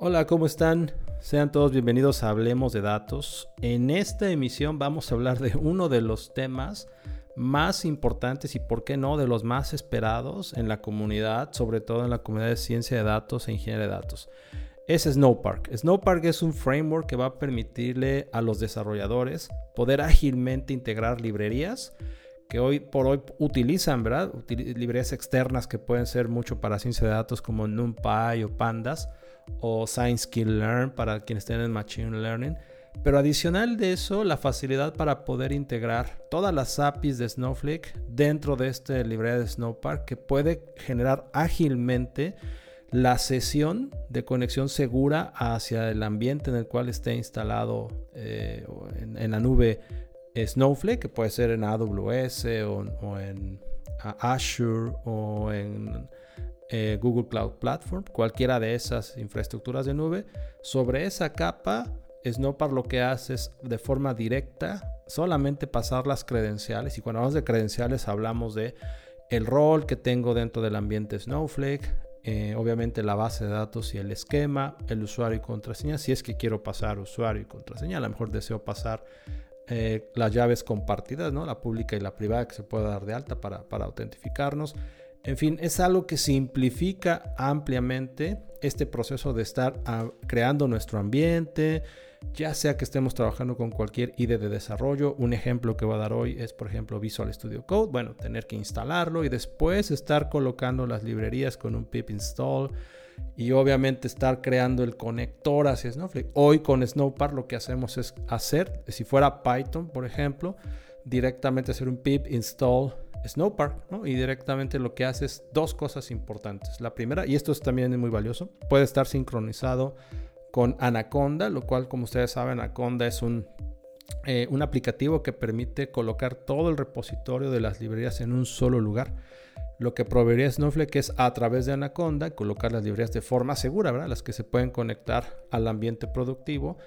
Hola, ¿cómo están? Sean todos bienvenidos a Hablemos de Datos. En esta emisión vamos a hablar de uno de los temas más importantes y, por qué no, de los más esperados en la comunidad, sobre todo en la comunidad de ciencia de datos e ingeniería de datos. Es Snowpark. Snowpark es un framework que va a permitirle a los desarrolladores poder ágilmente integrar librerías que hoy por hoy utilizan, ¿verdad? librerías externas que pueden ser mucho para ciencia de datos como NumPy o Pandas o Science-Learn para quienes tienen Machine Learning. Pero adicional de eso, la facilidad para poder integrar todas las APIs de Snowflake dentro de esta librería de Snowpark que puede generar ágilmente la sesión de conexión segura hacia el ambiente en el cual esté instalado eh, en, la nube Snowflake, que puede ser en AWS o, en Azure o en eh, Google Cloud Platform, cualquiera de esas infraestructuras de nube. Sobre esa capa, Snowpark lo que hace es de forma directa solamente pasar las credenciales. Y cuando hablamos de credenciales hablamos de el rol que tengo dentro del ambiente Snowflake, eh, obviamente la base de datos y el esquema, el usuario y contraseña, si es que quiero pasar usuario y contraseña, a lo mejor deseo pasar eh, las llaves compartidas, ¿no? la pública y la privada que se puede dar de alta para, para autentificarnos. En fin, es algo que simplifica ampliamente este proceso de estar ah, creando nuestro ambiente, ya sea que estemos trabajando con cualquier IDE de desarrollo. Un ejemplo que voy a dar hoy es, por ejemplo, Visual Studio Code. Bueno, tener que instalarlo y después estar colocando las librerías con un pip install y obviamente estar creando el conector hacia Snowflake. Hoy con Snowpark lo que hacemos es hacer, si fuera Python, por ejemplo, directamente hacer un pip install Snowpark, ¿no? Y directamente lo que hace es dos cosas importantes. La primera, y esto es también muy valioso, puede estar sincronizado con Anaconda, lo cual como ustedes saben Anaconda es un, eh, un aplicativo que permite colocar todo el repositorio de las librerías en un solo lugar. Lo que proveería Snowflake es a través de Anaconda colocar las librerías de forma segura, ¿verdad? las que se pueden conectar al ambiente productivo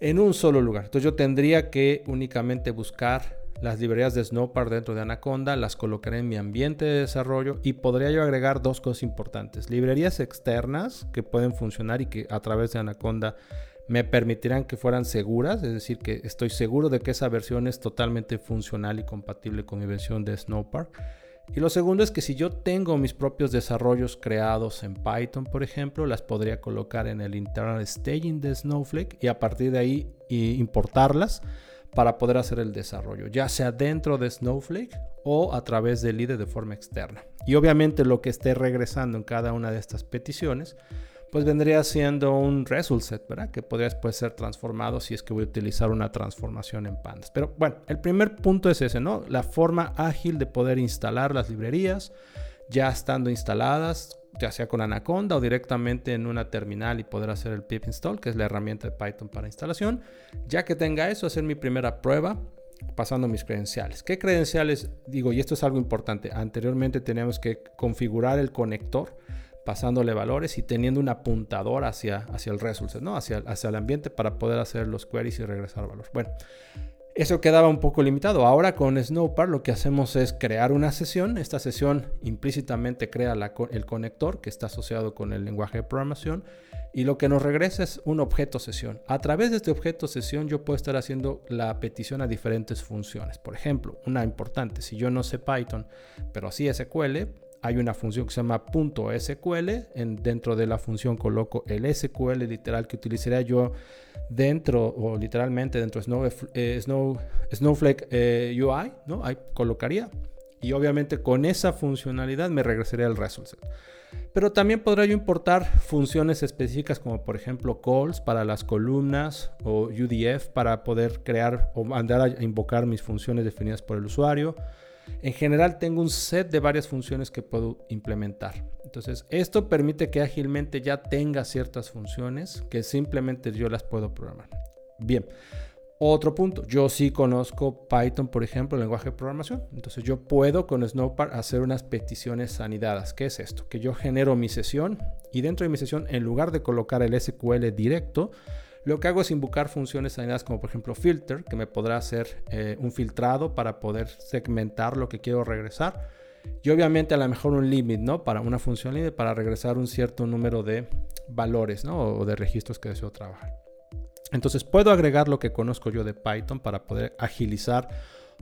en un solo lugar. Entonces yo tendría que únicamente buscar las librerías de Snowpark dentro de Anaconda, las colocaré en mi ambiente de desarrollo y podría yo agregar dos cosas importantes. Librerías externas que pueden funcionar y que a través de Anaconda me permitirán que fueran seguras, es decir, que estoy seguro de que esa versión es totalmente funcional y compatible con mi versión de Snowpark. Y lo segundo es que si yo tengo mis propios desarrollos creados en Python, por ejemplo, las podría colocar en el internal staging de Snowflake y a partir de ahí importarlas para poder hacer el desarrollo, ya sea dentro de Snowflake o a través del IDE de forma externa. Y obviamente lo que esté regresando en cada una de estas peticiones, pues vendría siendo un result set, ¿verdad? Que podría después ser transformado si es que voy a utilizar una transformación en Pandas. Pero bueno, el primer punto es ese, ¿no? La forma ágil de poder instalar las librerías ya estando instaladas ya sea con Anaconda o directamente en una terminal y poder hacer el pip install, que es la herramienta de Python para instalación. Ya que tenga eso, hacer mi primera prueba pasando mis credenciales. ¿Qué credenciales? Digo, y esto es algo importante. Anteriormente teníamos que configurar el conector pasándole valores y teniendo un apuntador hacia, hacia el result, ¿no? hacia, hacia el ambiente para poder hacer los queries y regresar valor. Bueno, eso quedaba un poco limitado. Ahora con Snowpark lo que hacemos es crear una sesión. Esta sesión implícitamente crea el conector que está asociado con el lenguaje de programación y lo que nos regresa es un objeto sesión. A través de este objeto sesión yo puedo estar haciendo la petición a diferentes funciones. Por ejemplo, una importante, si yo no sé Python, pero sí SQL, hay una función que se llama .sql. En, dentro de la función coloco el SQL literal que utilizaría yo dentro o literalmente dentro de eh, Snowflake eh, UI, ¿no? Ahí colocaría. Y obviamente con esa funcionalidad me regresaría el result. Pero también podría yo importar funciones específicas como por ejemplo calls para las columnas o UDF para poder crear o mandar a invocar mis funciones definidas por el usuario en general tengo un set de varias funciones que puedo implementar. Entonces, esto permite que ágilmente ya tenga ciertas funciones que simplemente yo las puedo programar. Bien, otro punto, yo sí conozco Python, por ejemplo, el lenguaje de programación. Entonces yo puedo con Snowpark hacer unas peticiones sanidadas. ¿Qué es esto? Que yo genero mi sesión y dentro de mi sesión, en lugar de colocar el SQL directo, lo que hago es invocar funciones añadidas como por ejemplo filter, que me podrá hacer eh, un filtrado para poder segmentar lo que quiero regresar. Y obviamente a lo mejor un limit, ¿no? Para una función límite para regresar un cierto número de valores, ¿no? O de registros que deseo trabajar. Entonces puedo agregar lo que conozco yo de Python para poder agilizar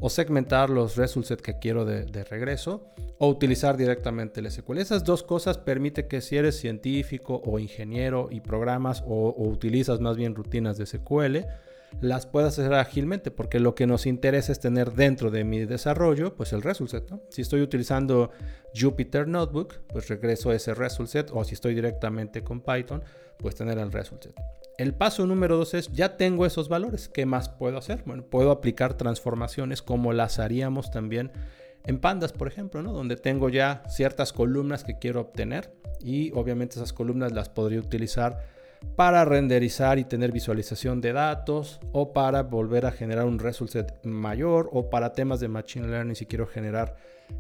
o segmentar los results que quiero de, regreso o utilizar directamente el SQL. Esas dos cosas permiten que si eres científico o ingeniero y programas o, utilizas más bien rutinas de SQL, las puedas hacer ágilmente, porque lo que nos interesa es tener dentro de mi desarrollo, pues el result set. Si estoy utilizando Jupyter Notebook, pues regreso a ese result set, o si estoy directamente con Python, pues tener el result set. El paso número dos es, ya tengo esos valores, ¿qué más puedo hacer? Bueno, puedo aplicar transformaciones como las haríamos también en Pandas, por ejemplo, ¿no? donde tengo ya ciertas columnas que quiero obtener y obviamente esas columnas las podría utilizar para renderizar y tener visualización de datos o para volver a generar un result set mayor o para temas de machine learning si quiero generar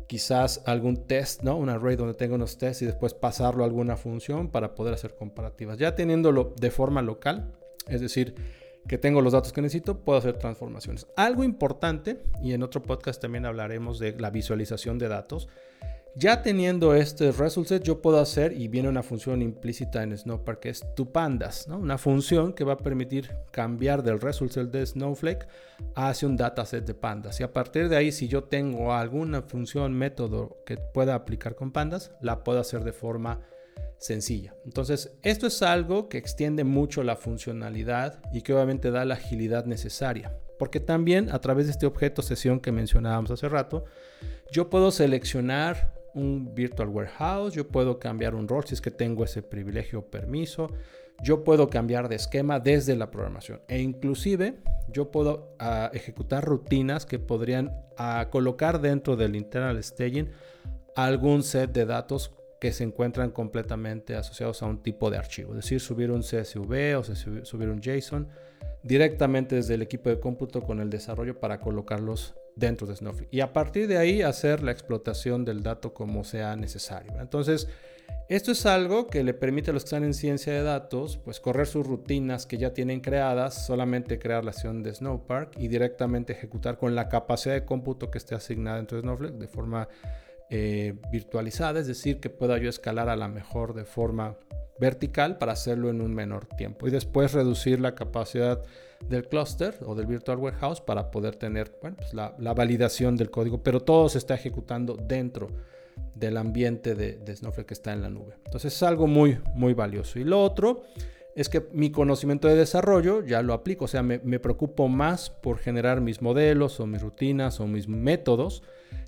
quizás algún test, ¿no? Un array donde tengo unos tests y después pasarlo a alguna función para poder hacer comparativas. Ya teniéndolo de forma local, es decir, que tengo los datos que necesito, puedo hacer transformaciones. Algo importante, y en otro podcast también hablaremos de la visualización de datos, ya teniendo este result set, yo puedo hacer, y viene una función implícita en Snowpark, que es pandas, ¿no? una función que va a permitir cambiar del result set de Snowflake hacia un dataset de pandas. Y a partir de ahí, si yo tengo alguna función, método que pueda aplicar con pandas, la puedo hacer de forma sencilla. Entonces, esto es algo que extiende mucho la funcionalidad y que obviamente da la agilidad necesaria. Porque también a través de este objeto sesión que mencionábamos hace rato, yo puedo seleccionar un virtual warehouse, yo puedo cambiar un rol si es que tengo ese privilegio o permiso, yo puedo cambiar de esquema desde la programación. E inclusive yo puedo ah, ejecutar rutinas que podrían ah, colocar dentro del internal staging algún set de datos que se encuentran completamente asociados a un tipo de archivo, es decir, subir un CSV o subir un JSON directamente desde el equipo de cómputo con el desarrollo para colocarlos dentro de Snowflake. Y a partir de ahí hacer la explotación del dato como sea necesario. Entonces, esto es algo que le permite a los que están en ciencia de datos, pues correr sus rutinas que ya tienen creadas, solamente crear la acción de Snowpark y directamente ejecutar con la capacidad de cómputo que esté asignada dentro de Snowflake de forma eh, virtualizada, es decir, que pueda yo escalar a la mejor de forma vertical para hacerlo en un menor tiempo y después reducir la capacidad del cluster o del virtual warehouse para poder tener pues la, validación del código, pero todo se está ejecutando dentro del ambiente de, Snowflake que está en la nube. Entonces es algo muy, muy valioso. Y lo otro es que mi conocimiento de desarrollo ya lo aplico, o sea, me, me preocupo más por generar mis modelos o mis rutinas o mis métodos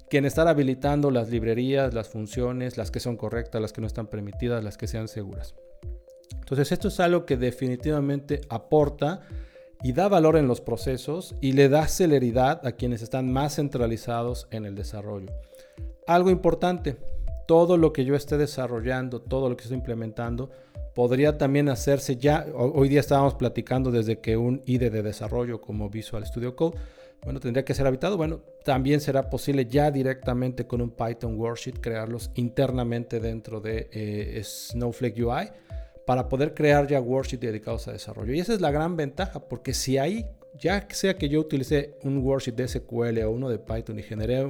que en estar habilitando las librerías, las funciones, las que son correctas, las que no están permitidas, las que sean seguras. Entonces esto es algo que definitivamente aporta y da valor en los procesos y le da celeridad a quienes están más centralizados en el desarrollo. Algo importante, todo lo que yo esté desarrollando, todo lo que estoy implementando, podría también hacerse ya, hoy día estábamos platicando desde que un IDE de desarrollo como Visual Studio Code, bueno, tendría que ser habitado, bueno, también será posible ya directamente con un Python worksheet crearlos internamente dentro de eh, Snowflake UI para poder crear ya worksheets dedicados a desarrollo. Y esa es la gran ventaja, porque si ahí, ya sea que yo utilicé un worksheet de SQL o uno de Python y generé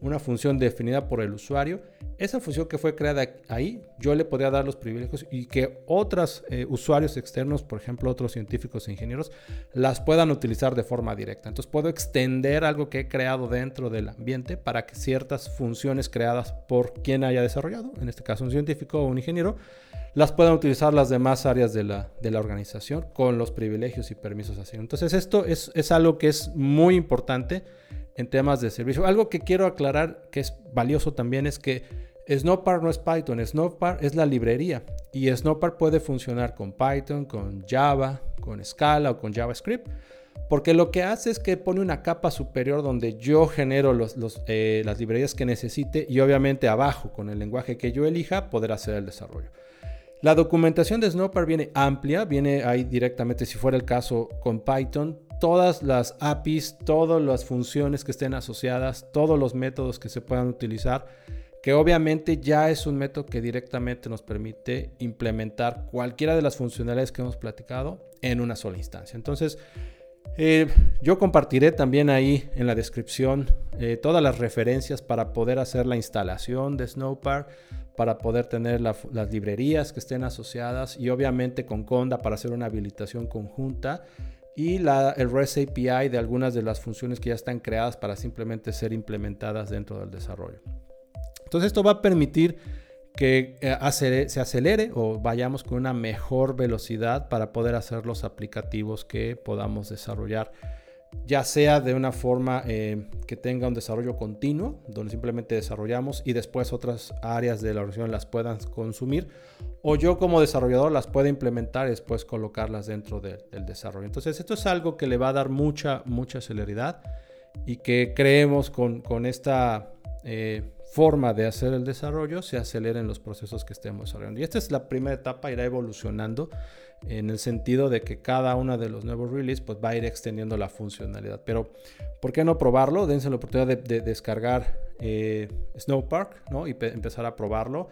una función definida por el usuario, esa función que fue creada ahí, yo le podría dar los privilegios y que otros eh, usuarios externos, por ejemplo, otros científicos e ingenieros, las puedan utilizar de forma directa. Entonces puedo extender algo que he creado dentro del ambiente para que ciertas funciones creadas por quien haya desarrollado, en este caso un científico o un ingeniero, las puedan utilizar las demás áreas de la, de la organización con los privilegios y permisos así. Entonces esto es, es algo que es muy importante en temas de servicio. Algo que quiero aclarar que es valioso también es que Snowpark no es Python, Snowpark es la librería y Snowpark puede funcionar con Python, con Java, con Scala o con JavaScript. Porque lo que hace es que pone una capa superior donde yo genero eh, las librerías que necesite y obviamente abajo con el lenguaje que yo elija poder hacer el desarrollo. La documentación de Snowpark viene amplia, viene ahí directamente, si fuera el caso, con Python, todas las APIs, todas las funciones que estén asociadas, todos los métodos que se puedan utilizar, que obviamente ya es un método que directamente nos permite implementar cualquiera de las funcionalidades que hemos platicado en una sola instancia. Entonces, eh, yo compartiré también ahí en la descripción eh, todas las referencias para poder hacer la instalación de Snowpark, para poder tener las librerías que estén asociadas y obviamente con Conda para hacer una habilitación conjunta y la, el REST API de algunas de las funciones que ya están creadas para simplemente ser implementadas dentro del desarrollo. Entonces esto va a permitir que eh, se acelere o vayamos con una mejor velocidad para poder hacer los aplicativos que podamos desarrollar, ya sea de una forma eh, que tenga un desarrollo continuo, donde simplemente desarrollamos y después otras áreas de la organización las puedan consumir, o yo como desarrollador las pueda implementar y después colocarlas dentro del desarrollo. Entonces esto es algo que le va a dar mucha, mucha celeridad y que creemos con, con esta... Eh, forma de hacer el desarrollo se aceleren los procesos que estemos desarrollando. Y esta es la primera etapa, irá evolucionando en el sentido de que cada uno de los nuevos releases pues, va a ir extendiendo la funcionalidad. Pero, ¿por qué no probarlo? Dense la oportunidad de, descargar eh, Snowpark ¿no? y empezar a probarlo.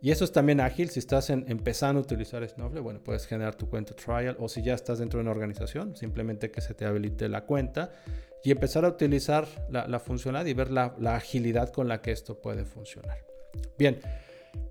Y eso es también ágil. Si estás empezando a utilizar Snowflake, bueno, puedes generar tu cuenta trial. O si ya estás dentro de una organización, simplemente que se te habilite la cuenta y empezar a utilizar la, funcionalidad y ver la, agilidad con la que esto puede funcionar. Bien,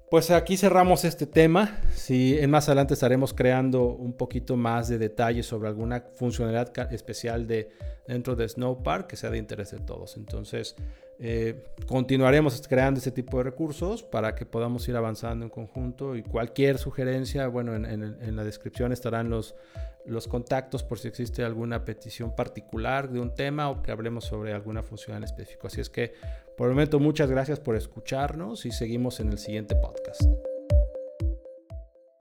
pues aquí cerramos este tema. Si en más adelante estaremos creando un poquito más de detalles sobre alguna funcionalidad especial de, dentro de Snowpark que sea de interés de todos. Entonces, eh, continuaremos creando este tipo de recursos para que podamos ir avanzando en conjunto y cualquier sugerencia, bueno, en, la descripción estarán los, los contactos por si existe alguna petición particular de un tema o que hablemos sobre alguna función en específico. Así es que por el momento muchas gracias por escucharnos y seguimos en el siguiente podcast.